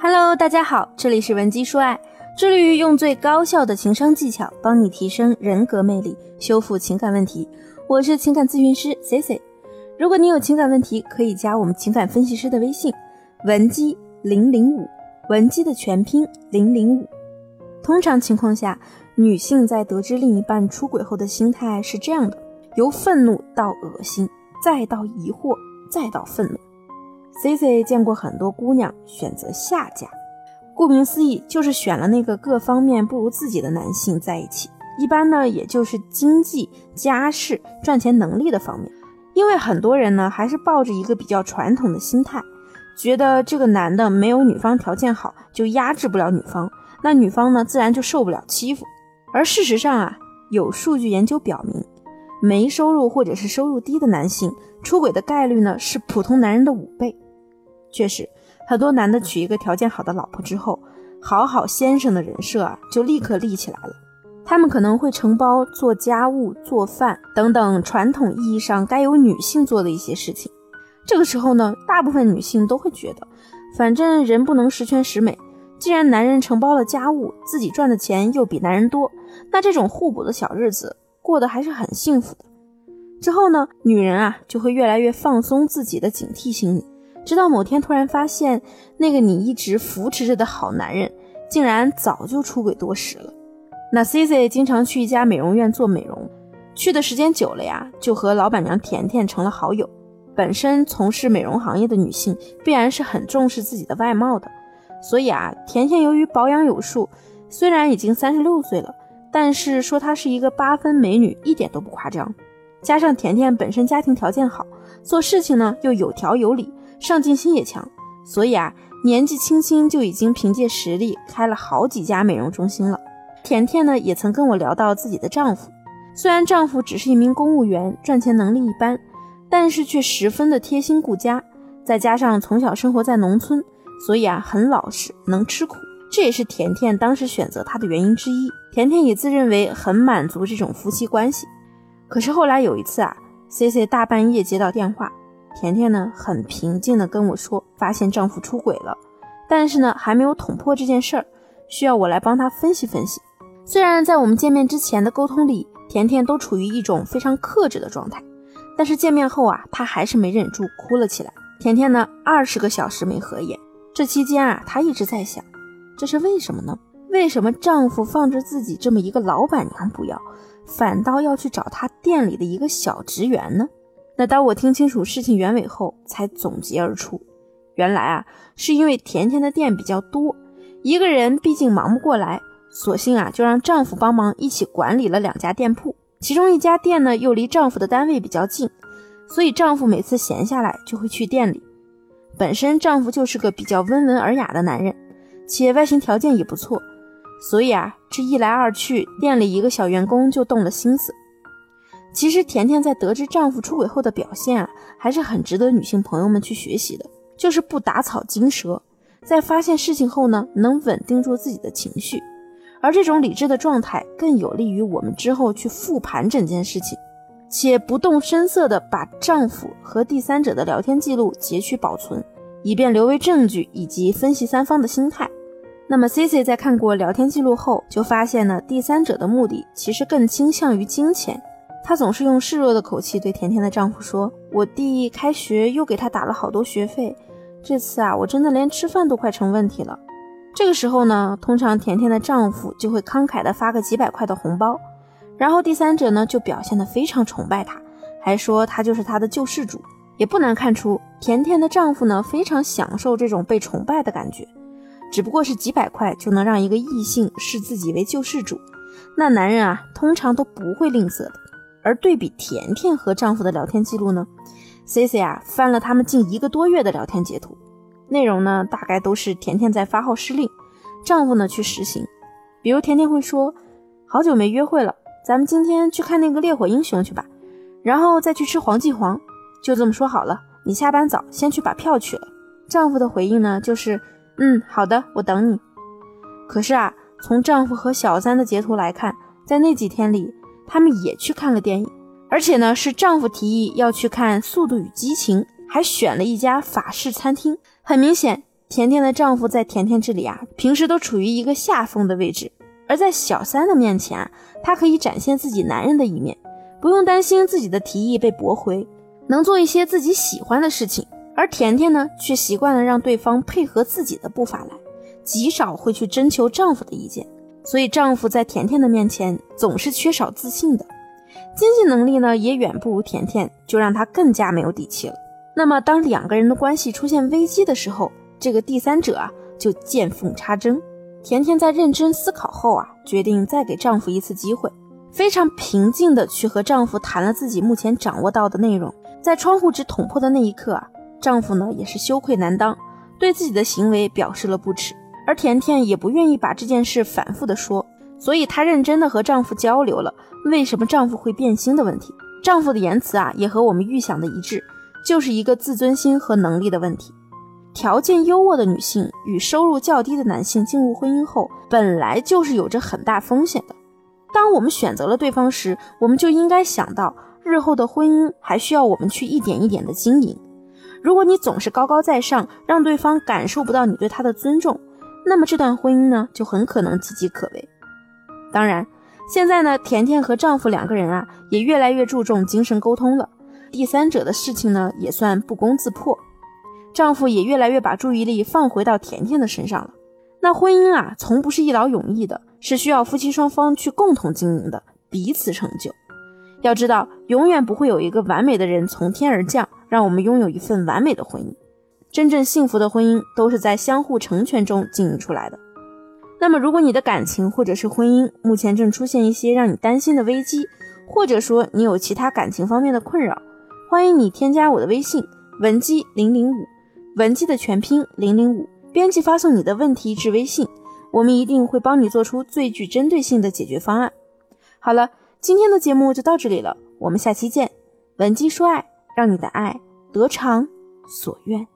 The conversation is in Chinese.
Hello，大家好，这里是文姬说爱，致力于用最高效的情商技巧帮你提升人格魅力，修复情感问题。我是情感咨询师 C C。如果你有情感问题，可以加我们情感分析师的微信文姬零零五，文姬的全拼零零五。通常情况下，女性在得知另一半出轨后的心态是这样的：由愤怒到恶心，再到疑惑，再到愤怒。C C 见过很多姑娘选择下家，顾名思义就是选了那个各方面不如自己的男性在一起。一般呢，也就是经济、家世、赚钱能力的方面。因为很多人呢，还是抱着一个比较传统的心态，觉得这个男的没有女方条件好，就压制不了女方，那女方呢，自然就受不了欺负。而事实上啊，有数据研究表明，没收入或者是收入低的男性出轨的概率呢，是普通男人的五倍。确实，很多男的娶一个条件好的老婆之后，好好先生的人设啊，就立刻立起来了。他们可能会承包做家务、做饭等等传统意义上该由女性做的一些事情。这个时候呢，大部分女性都会觉得，反正人不能十全十美。既然男人承包了家务，自己赚的钱又比男人多，那这种互补的小日子过得还是很幸福的。之后呢，女人啊就会越来越放松自己的警惕心理。直到某天突然发现，那个你一直扶持着的好男人，竟然早就出轨多时了。那 Cici 经常去一家美容院做美容，去的时间久了呀，就和老板娘甜甜成了好友。本身从事美容行业的女性，必然是很重视自己的外貌的，所以啊，甜甜由于保养有术，虽然已经三十六岁了，但是说她是一个八分美女一点都不夸张。加上甜甜本身家庭条件好，做事情呢又有条有理。上进心也强，所以啊，年纪轻轻就已经凭借实力开了好几家美容中心了。甜甜呢，也曾跟我聊到自己的丈夫，虽然丈夫只是一名公务员，赚钱能力一般，但是却十分的贴心顾家，再加上从小生活在农村，所以啊，很老实，能吃苦，这也是甜甜当时选择他的原因之一。甜甜也自认为很满足这种夫妻关系。可是后来有一次啊，C C 大半夜接到电话。甜甜呢，很平静地跟我说，发现丈夫出轨了，但是呢，还没有捅破这件事儿，需要我来帮她分析分析。虽然在我们见面之前的沟通里，甜甜都处于一种非常克制的状态，但是见面后啊，她还是没忍住哭了起来。甜甜呢，二十个小时没合眼，这期间啊，她一直在想，这是为什么呢？为什么丈夫放着自己这么一个老板娘不要，反倒要去找他店里的一个小职员呢？那当我听清楚事情原委后，才总结而出，原来啊，是因为甜甜的店比较多，一个人毕竟忙不过来，索性啊就让丈夫帮忙一起管理了两家店铺，其中一家店呢又离丈夫的单位比较近，所以丈夫每次闲下来就会去店里。本身丈夫就是个比较温文尔雅的男人，且外形条件也不错，所以啊这一来二去，店里一个小员工就动了心思。其实甜甜在得知丈夫出轨后的表现啊，还是很值得女性朋友们去学习的，就是不打草惊蛇，在发现事情后呢，能稳定住自己的情绪，而这种理智的状态更有利于我们之后去复盘整件事情，且不动声色的把丈夫和第三者的聊天记录截取保存，以便留为证据以及分析三方的心态。那么，Cici 在看过聊天记录后，就发现呢，第三者的目的其实更倾向于金钱。她总是用示弱的口气对甜甜的丈夫说：“我弟开学又给他打了好多学费，这次啊，我真的连吃饭都快成问题了。”这个时候呢，通常甜甜的丈夫就会慷慨的发个几百块的红包，然后第三者呢就表现的非常崇拜他，还说他就是他的救世主。也不难看出，甜甜的丈夫呢非常享受这种被崇拜的感觉。只不过是几百块就能让一个异性视自己为救世主，那男人啊通常都不会吝啬的。而对比甜甜和丈夫的聊天记录呢，C C 啊翻了他们近一个多月的聊天截图，内容呢大概都是甜甜在发号施令，丈夫呢去实行。比如甜甜会说：“好久没约会了，咱们今天去看那个烈火英雄去吧，然后再去吃黄记煌。”就这么说好了，你下班早，先去把票取了。丈夫的回应呢就是：“嗯，好的，我等你。”可是啊，从丈夫和小三的截图来看，在那几天里。他们也去看了电影，而且呢是丈夫提议要去看《速度与激情》，还选了一家法式餐厅。很明显，甜甜的丈夫在甜甜这里啊，平时都处于一个下风的位置，而在小三的面前啊，他可以展现自己男人的一面，不用担心自己的提议被驳回，能做一些自己喜欢的事情。而甜甜呢，却习惯了让对方配合自己的步伐来，极少会去征求丈夫的意见，所以丈夫在甜甜的面前总是缺少自信的，经济能力呢也远不如甜甜，就让她更加没有底气了。那么，当两个人的关系出现危机的时候，这个第三者啊，就见缝插针。甜甜在认真思考后啊，决定再给丈夫一次机会，非常平静的去和丈夫谈了自己目前掌握到的内容。在窗户纸捅破的那一刻啊，丈夫呢也是羞愧难当，对自己的行为表示了不耻。而甜甜也不愿意把这件事反复的说，所以她认真的和丈夫交流了为什么丈夫会变心的问题。丈夫的言辞啊，也和我们预想的一致，就是一个自尊心和能力的问题。条件优渥的女性与收入较低的男性进入婚姻后，本来就是有着很大风险的。当我们选择了对方时，我们就应该想到，日后的婚姻还需要我们去一点一点的经营。如果你总是高高在上，让对方感受不到你对他的尊重，那么这段婚姻呢，就很可能岌岌可危。当然，现在呢，甜甜和丈夫两个人啊，也越来越注重精神沟通了，第三者的事情呢，也算不攻自破。丈夫也越来越把注意力放回到甜甜的身上了。那婚姻啊，从不是一劳永逸的，是需要夫妻双方去共同经营的，彼此成就。要知道，永远不会有一个完美的人从天而降，让我们拥有一份完美的婚姻。真正幸福的婚姻都是在相互成全中经营出来的。那么，如果你的感情或者是婚姻目前正出现一些让你担心的危机，或者说你有其他感情方面的困扰，欢迎你添加我的微信文姬零零五。文姬的全拼零零五，编辑发送你的问题至微信，我们一定会帮你做出最具针对性的解决方案。好了，今天的节目就到这里了，我们下期见。文姬说爱，让你的爱得偿所愿。